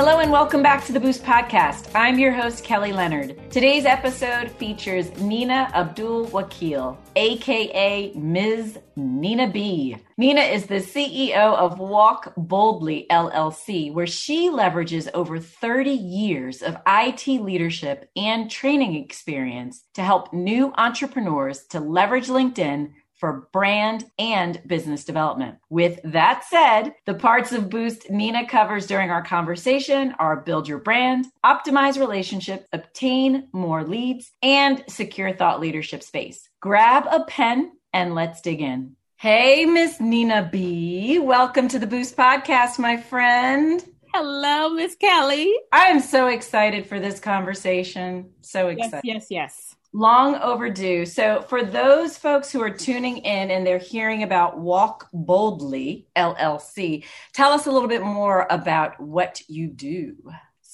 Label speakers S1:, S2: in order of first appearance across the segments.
S1: Hello and welcome back to the Boost Podcast. I'm your host, Kelly Leonard. Today's episode features Nina Abdul Wakil, aka Ms. Nina B. Nina is the CEO of Walk Boldly LLC, where she leverages over 30 years of IT leadership and training experience to help new entrepreneurs to leverage LinkedIn for brand and business development. With that said, the parts of Boost Nina covers during our conversation are build your brand, optimize relationships, obtain more leads, and secure thought leadership space. Grab a pen and let's dig in. Hey, Miss Nina B. Welcome to the Boost Podcast, my friend.
S2: Hello, Miss Kelly.
S1: I am so excited for this conversation. So excited.
S2: Yes, yes, yes.
S1: Long overdue. So, for those folks who are tuning in and they're hearing about Walk Boldly LLC, tell us a little bit more about what you do.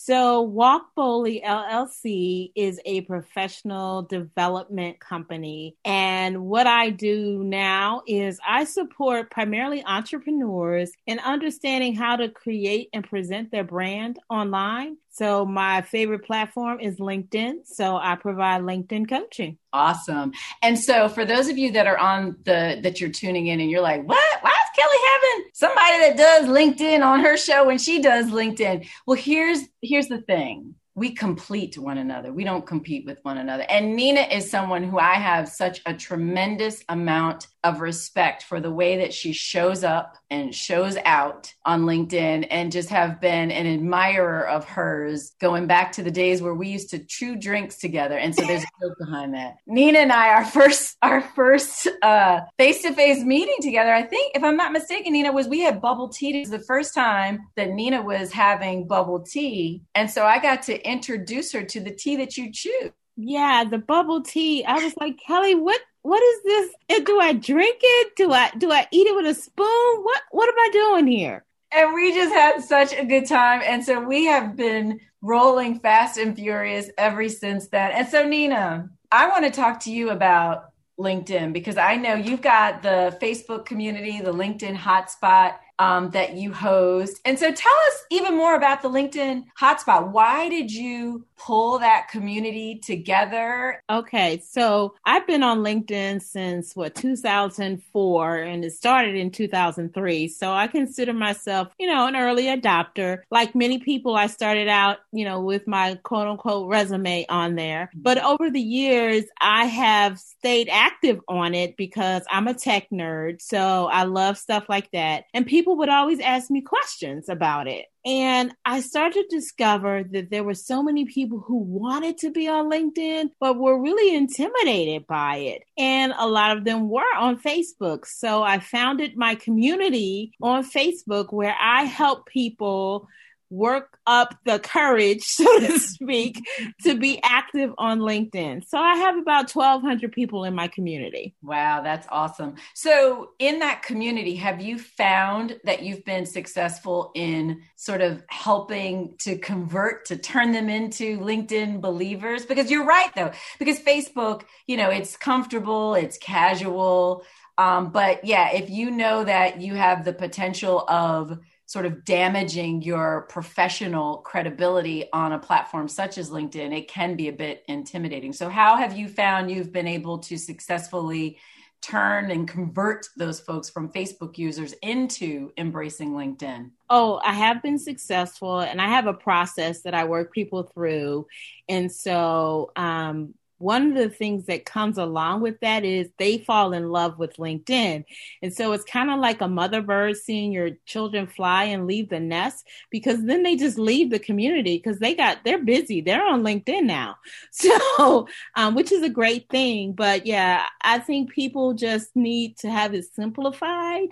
S2: So, Walk Boldly LLC is a professional development company. And what I do now is I support primarily entrepreneurs in understanding how to create and present their brand online so my favorite platform is LinkedIn. So I provide LinkedIn coaching.
S1: Awesome. And so for those of you that are on the that you're tuning in and you're like, what? Is Kelly having somebody that does LinkedIn on her show when she does LinkedIn? Well, here's here's the thing we complete one another. We don't compete with one another. And Nina is someone who I have such a tremendous amount of respect for the way that she shows up and shows out on LinkedIn and just have been an admirer of hers going back to the days where we used to chew drinks together. And so there's a joke behind that. Nina and I, our first, our first uh, face-to-face meeting together, I think, if I'm not mistaken, Nina, was we had bubble tea. It the first time that Nina was having bubble tea. And so I got to introduce her to the tea that you chew.
S2: Yeah, the bubble tea. I was like, Kelly, what what is this? Do I drink it? Do I do I eat it with a spoon? What what am I doing here?
S1: And we just had such a good time. And so we have been rolling fast and furious ever since then. And so Nina, I want to talk to you about LinkedIn because I know you've got the Facebook community, the LinkedIn hotspot um, that you host. And so tell us even more about the LinkedIn hotspot. Why did you pull that community together?
S2: Okay, so I've been on LinkedIn since what 2004 and it started in 2003. So I consider myself, you know, an early adopter. Like many people, I started out, you know, with my quote unquote resume on there. But over the years, I have stayed active on it because I'm a tech nerd. So I love stuff like that. And people people would always ask me questions about it. And I started to discover that there were so many people who wanted to be on LinkedIn, but were really intimidated by it. And a lot of them were on Facebook. So I founded my community on Facebook where I help people work up the courage, so to speak, to be active on LinkedIn. So I have about 1,200 people in my community.
S1: Wow, that's awesome. So, in that community, have you found that you've been successful in sort of helping to convert, to turn them into LinkedIn believers? Because you're right, though, because Facebook, you know, it's comfortable, it's casual. Um, but yeah, if you know that you have the potential of sort of damaging your professional credibility on a platform such as LinkedIn, it can be a bit intimidating. So, how have you found you've been able to successfully turn and convert those folks from Facebook users into embracing LinkedIn?
S2: Oh, I have been successful and I have a process that I work people through. And so, um, one of the things that comes along with that is they fall in love with LinkedIn. And so it's kind of like a mother bird seeing your children fly and leave the nest because then they just leave the community because they got, they're busy. They're on LinkedIn now. So, um, which is a great thing. But yeah, I think people just need to have it simplified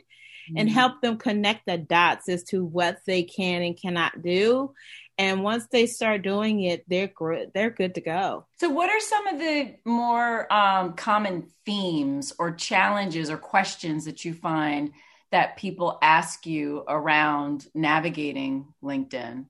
S2: and mm-hmm. help them connect the dots as to what they can and cannot do And once they start doing it, they're good. They're good to go.
S1: So, what are some of the more um, common themes or challenges or questions that you find that people ask you around navigating LinkedIn?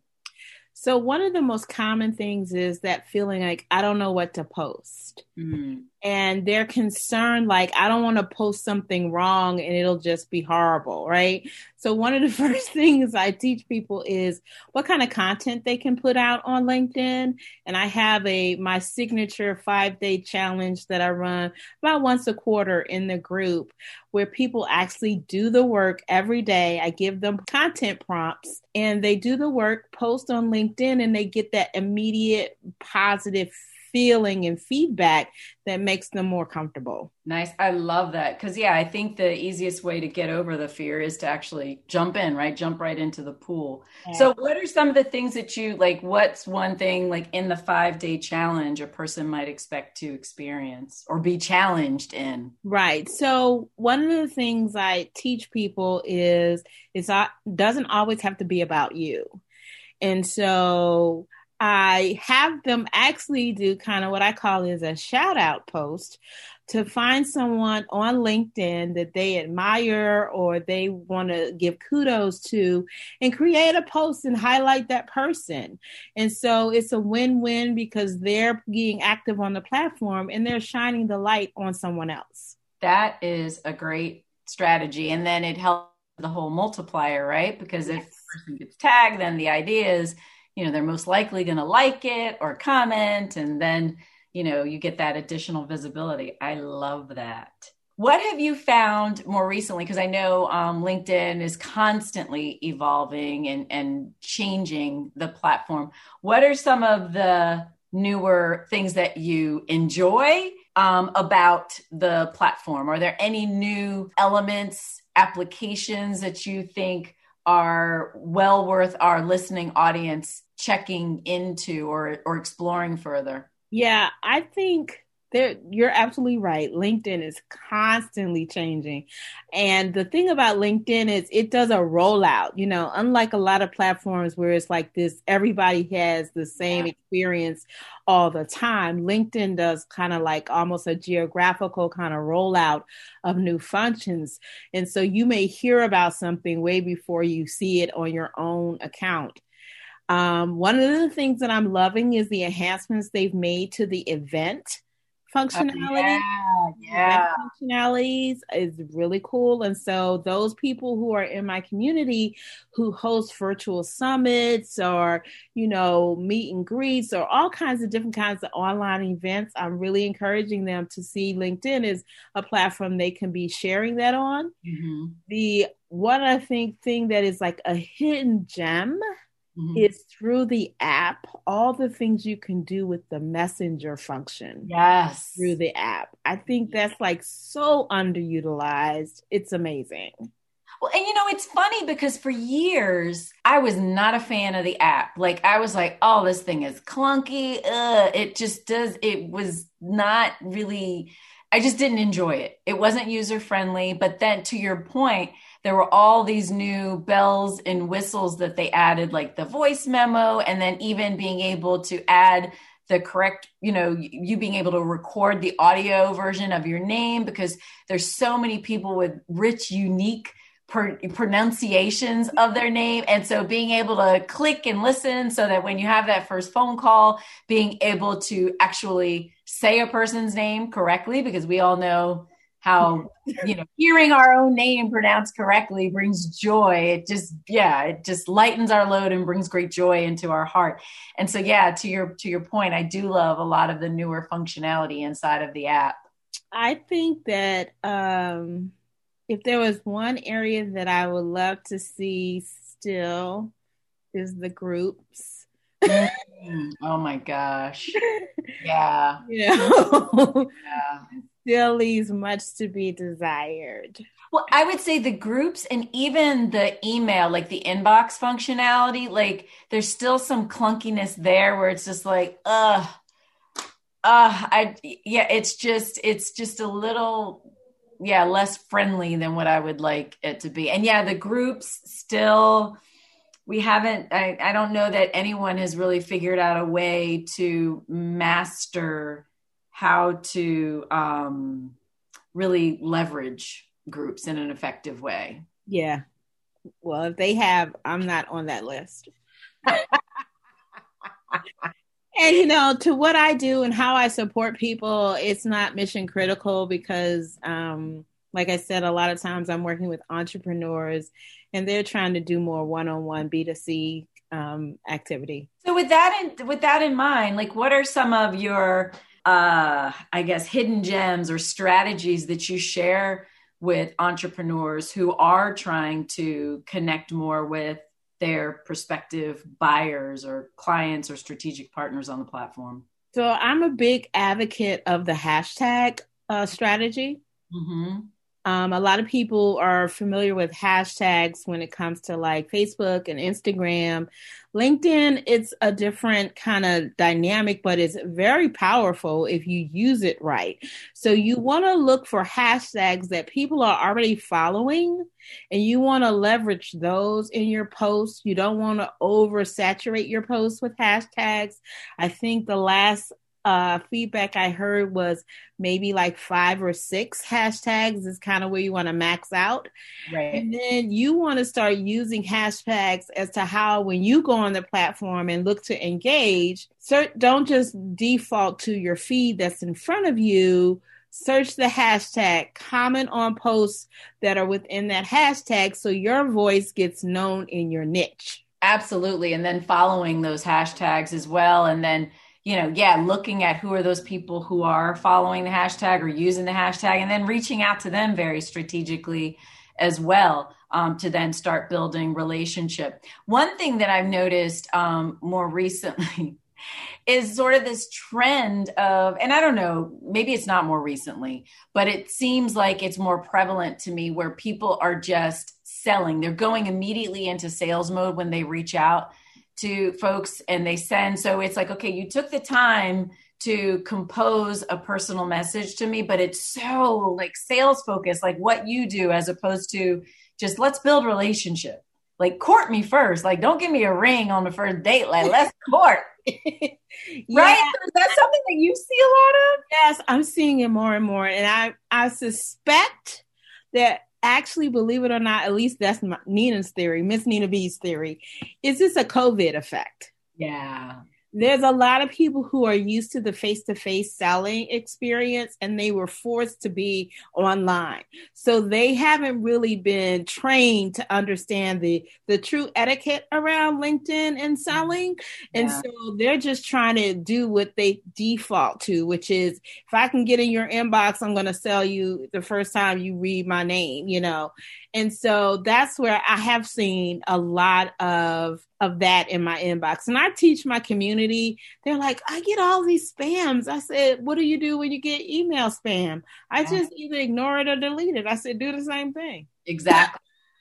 S2: So, one of the most common things is that feeling like I don't know what to post.
S1: Mm-hmm.
S2: And they're concerned, like, I don't want to post something wrong and it'll just be horrible, right? So, one of the first things I teach people is what kind of content they can put out on LinkedIn. And I have a my signature five day challenge that I run about once a quarter in the group where people actually do the work every day. I give them content prompts and they do the work, post on LinkedIn, and they get that immediate positive feeling and feedback that makes them more comfortable.
S1: Nice. I love that. Because, yeah, I think the easiest way to get over the fear is to actually jump in, right? Jump right into the pool. Yeah. So, what are some of the things that you like? What's one thing like in the five day challenge a person might expect to experience or be challenged in?
S2: Right. So, one of the things I teach people is it's not, doesn't always have to be about you. And so, I have them actually do kind of what I call is a shout out post to find someone on LinkedIn that they admire or they want to give kudos to and create a post and highlight that person. And so it's a win win because they're being active on the platform and they're shining the light on someone else.
S1: That is a great strategy. And then it helps the whole multiplier, right? Because yes. if the person gets tagged, then the idea is you know they're most likely going to like it or comment and then you know you get that additional visibility. I love that. What have you found more recently? Because i know um, linkedin is constantly evolving and, and changing the platform. What are some of the newer things that you enjoy um, about the platform? Are there any new elements applications that you think are well worth our listening audience checking into or or exploring further?
S2: Yeah, I think there you're absolutely right. LinkedIn is constantly changing. And the thing about LinkedIn is it does a rollout, you know, unlike a lot of platforms where it's like this everybody has the same experience all the time. LinkedIn does kind of like almost a geographical kind of rollout of new functions. And so you may hear about something way before you see it on your own account. Um, one of the things that I'm loving is the enhancements they've made to the event functionality.
S1: Oh, yeah, yeah.
S2: functionalities is really cool. And so those people who are in my community who host virtual summits or, you know, meet and greets or all kinds of different kinds of online events, I'm really encouraging them to see LinkedIn as a platform they can be sharing that on.
S1: Mm-hmm.
S2: The one I think thing that is like a hidden gem mm-hmm. is through the app, all the things you can do with the messenger function.
S1: Yes.
S2: Through the app. I think that's like so underutilized. It's amazing.
S1: Well, and you know, it's funny because for years I was not a fan of the app. Like I was like, oh, this thing is clunky. Ugh. It just does, it was not really, I just didn't enjoy it. It wasn't user friendly. But then to your point, there were all these new bells and whistles that they added, like the voice memo, and then even being able to add the correct, you know, you being able to record the audio version of your name because there's so many people with rich, unique pronunciations of their name. And so being able to click and listen so that when you have that first phone call, being able to actually say a person's name correctly, because we all know how you know hearing our own name pronounced correctly brings joy. It just yeah it just lightens our load and brings great joy into our heart. And so yeah to your to your point i do love a lot of the newer functionality inside of the app.
S2: I think that um if there was one area that i would love to see still is the groups.
S1: Oh my gosh yeah
S2: you know, yeah still leaves much to be desired.
S1: Well, I would say the groups and even the email, like the inbox functionality, like there's still some clunkiness there where it's just like, uh, uh, I, yeah, it's just, it's just a little, yeah, less friendly than what I would like it to be. And yeah, the groups still, we haven't I, I don't know that anyone has really figured out a way to master how to um, really leverage groups in an effective way.
S2: Yeah. Well if they have i'm not on that list. And you know to what i do and how i support people it's not mission critical because um like i said a lot of times i'm working with entrepreneurs and they're trying to do more one-on-one b2c um, activity
S1: so with that in with that in mind like what are some of your uh i guess hidden gems or strategies that you share with entrepreneurs who are trying to connect more with their prospective buyers or clients or strategic partners on the platform?
S2: So I'm a big advocate of the hashtag uh, strategy. Mm-hmm. Um, a lot of people are familiar with hashtags when it comes to like Facebook and Instagram. LinkedIn, it's a different kind of dynamic, but it's very powerful if you use it right. So you want to look for hashtags that people are already following and you want to leverage those in your posts. You don't want to oversaturate your posts with hashtags. I think the last uh, feedback I heard was maybe like five or six hashtags is kind of where you want to max out. Right. And then you want to start using hashtags as to how, when you go on the platform and look to engage, so don't just default to your feed that's in front of you. Search the hashtag, comment on posts that are within that hashtag so your voice gets known in your niche.
S1: Absolutely. And then following those hashtags as well. And then you know, yeah, looking at who are those people who are following the hashtag or using the hashtag, and then reaching out to them very strategically as well um, to then start building relationship. One thing that I've noticed um, more recently is sort of this trend of, and I don't know, maybe it's not more recently, but it seems like it's more prevalent to me where people are just selling. They're going immediately into sales mode when they reach out to folks and they send. So it's like okay you took the time to compose a personal message to me but it's so like sales focused like what you do as opposed to just let's build relationship. Like court me first. Like don't give me a ring on the first date. Like let's court. Yeah. right? Is that something that you see a lot of?
S2: Yes i'm seeing it more and more. And i i suspect that actually, believe it or not, at least that's Nina's theory, Miss Nina B's theory, is this a COVID effect?
S1: Yeah
S2: there's a lot of people who are used to the face-to-face selling experience and they were forced to be online. So they haven't really been trained to understand the the true etiquette around linkedin and mm-hmm. selling. And yeah. so they're just trying to do what they default to which is if i can get in your inbox i'm going to sell you the first time you read my name you know and so that's where I have seen a lot of of that in my inbox. And I teach my community. They're like, I get all these spams. I said, what do you do when you get email spam? I yeah. just either ignore it or delete it. I said, do the same thing.
S1: Exactly.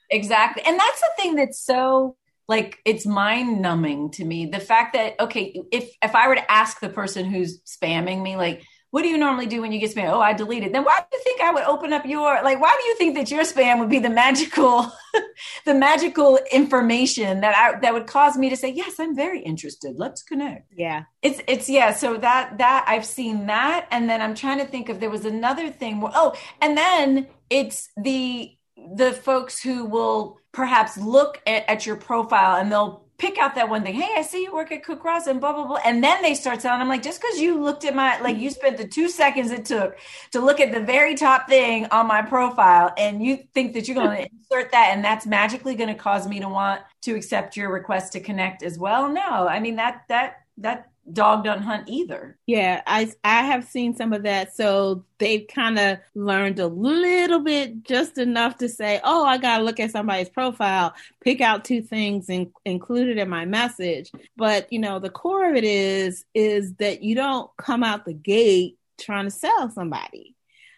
S1: exactly. And that's the thing that's so like it's mind numbing to me. The fact that okay, if if I were to ask the person who's spamming me like what do you normally do when you get spam? Oh, I deleted. Then why do you think I would open up your like? Why do you think that your spam would be the magical, the magical information that I that would cause me to say yes, I'm very interested. Let's connect.
S2: Yeah,
S1: it's it's yeah. So that that I've seen that, and then I'm trying to think if there was another thing. Where, oh, and then it's the the folks who will perhaps look at, at your profile and they'll pick out that one thing. Hey, I see you work at Cook Ross and blah blah blah. And then they start telling. I'm like, just because you looked at my like you spent the two seconds it took to look at the very top thing on my profile, and you think that you're going to insert that, and that's magically going to cause me to want to accept your request to connect as well. No, I mean that that that dog doesn't hunt either.
S2: Yeah, I I have seen some of that. So they've kind of learned a little bit, just enough to say, "Oh, I got to look at somebody's profile, pick out two things and include it in my message." But you know, the core of it is is that you don't come out the gate trying to sell somebody.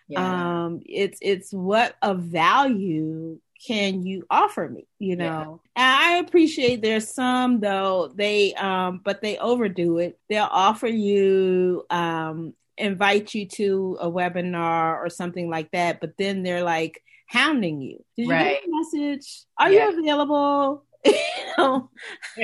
S2: Yeah. Um, it's it's what a value can you offer me you know yeah. i appreciate there's some though they um but they overdo it they'll offer you um invite you to a webinar or something like that but then they're like hounding you did you right. get a message are yeah. you available you know.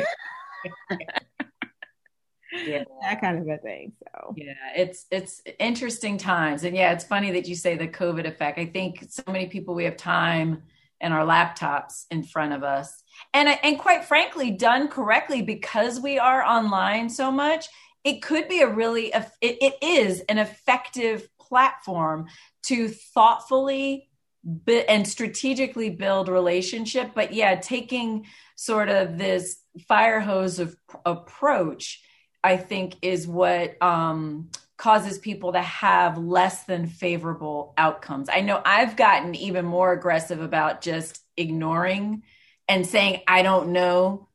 S2: yeah. that kind of a thing. So
S1: yeah, it's it's interesting times, and yeah, it's funny that you say the COVID effect. I think so many people we have time and our laptops in front of us, and and quite frankly, done correctly because we are online so much, it could be a really it, it is an effective platform to thoughtfully and strategically build relationship. But yeah taking sort of this fire hose of approach i think is what um, causes people to have less than favorable outcomes i know i've gotten even more aggressive about just ignoring and saying i don't know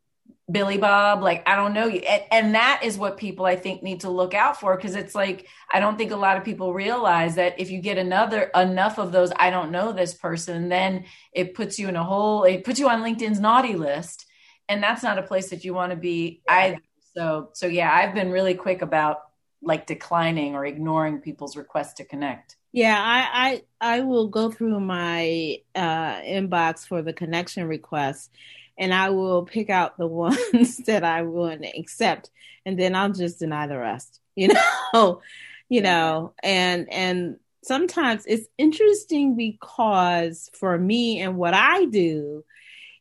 S1: Billy Bob, like I don't know you. And, and, that is what people I think need to look out for because it's like I don't think a lot of people realize that if you get another enough of those I don't know this person, then it puts you in a whole it puts you on LinkedIn's naughty list. And that's not a place that you want to be either. So so yeah, I've been really quick about like declining or ignoring people's requests to connect.
S2: Yeah, I I, I will go through my uh, inbox for the connection requests and I will pick out the ones that I want to accept, and then I'll just deny the rest. You know, you know, and and sometimes it's interesting because for me and what I do,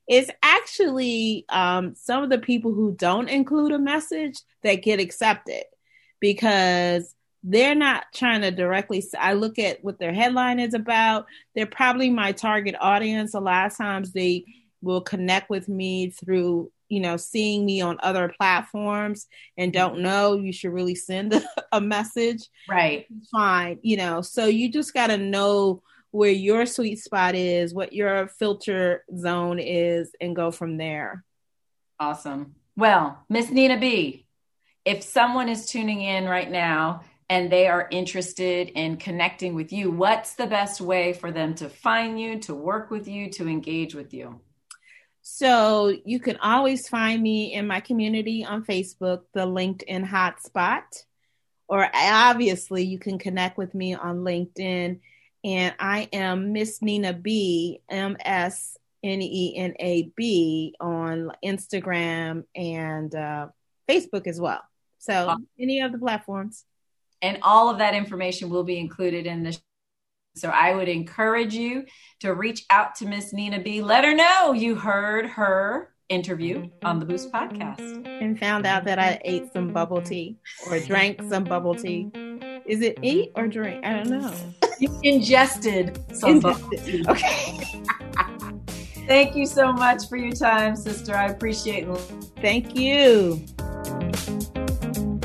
S2: it's actually um, some of the people who don't include a message that get accepted because they're not trying to directly i look at what their headline is about. They're probably my target audience. A lot of times they will connect with me through you know seeing me on other platforms and don't mm-hmm. know you should really send a, a message.
S1: Right.
S2: Fine you know so you just got to know where your sweet spot is what your filter zone is and go from there.
S1: Awesome. Well miss nina b if someone is tuning in right now and they are interested in connecting with you what's the best way for them to find you to work with you to engage with you
S2: so you can always find me in my community on Facebook, the LinkedIn Hotspot, or obviously you can connect with me on LinkedIn. And I am Miss Nina B, M S N E N A B on Instagram and uh, Facebook as well. So any of the platforms.
S1: And all of that information will be included in the so I would encourage you to reach out to Miss Nina B. Let her know you heard her interview on the Boost podcast.
S2: And found out that I ate some bubble tea or drank some bubble tea. Is it eat or drink? I don't know.
S1: You ingested some bubble tea. Okay. Thank you so much for your time, sister. I appreciate it.
S2: Thank you.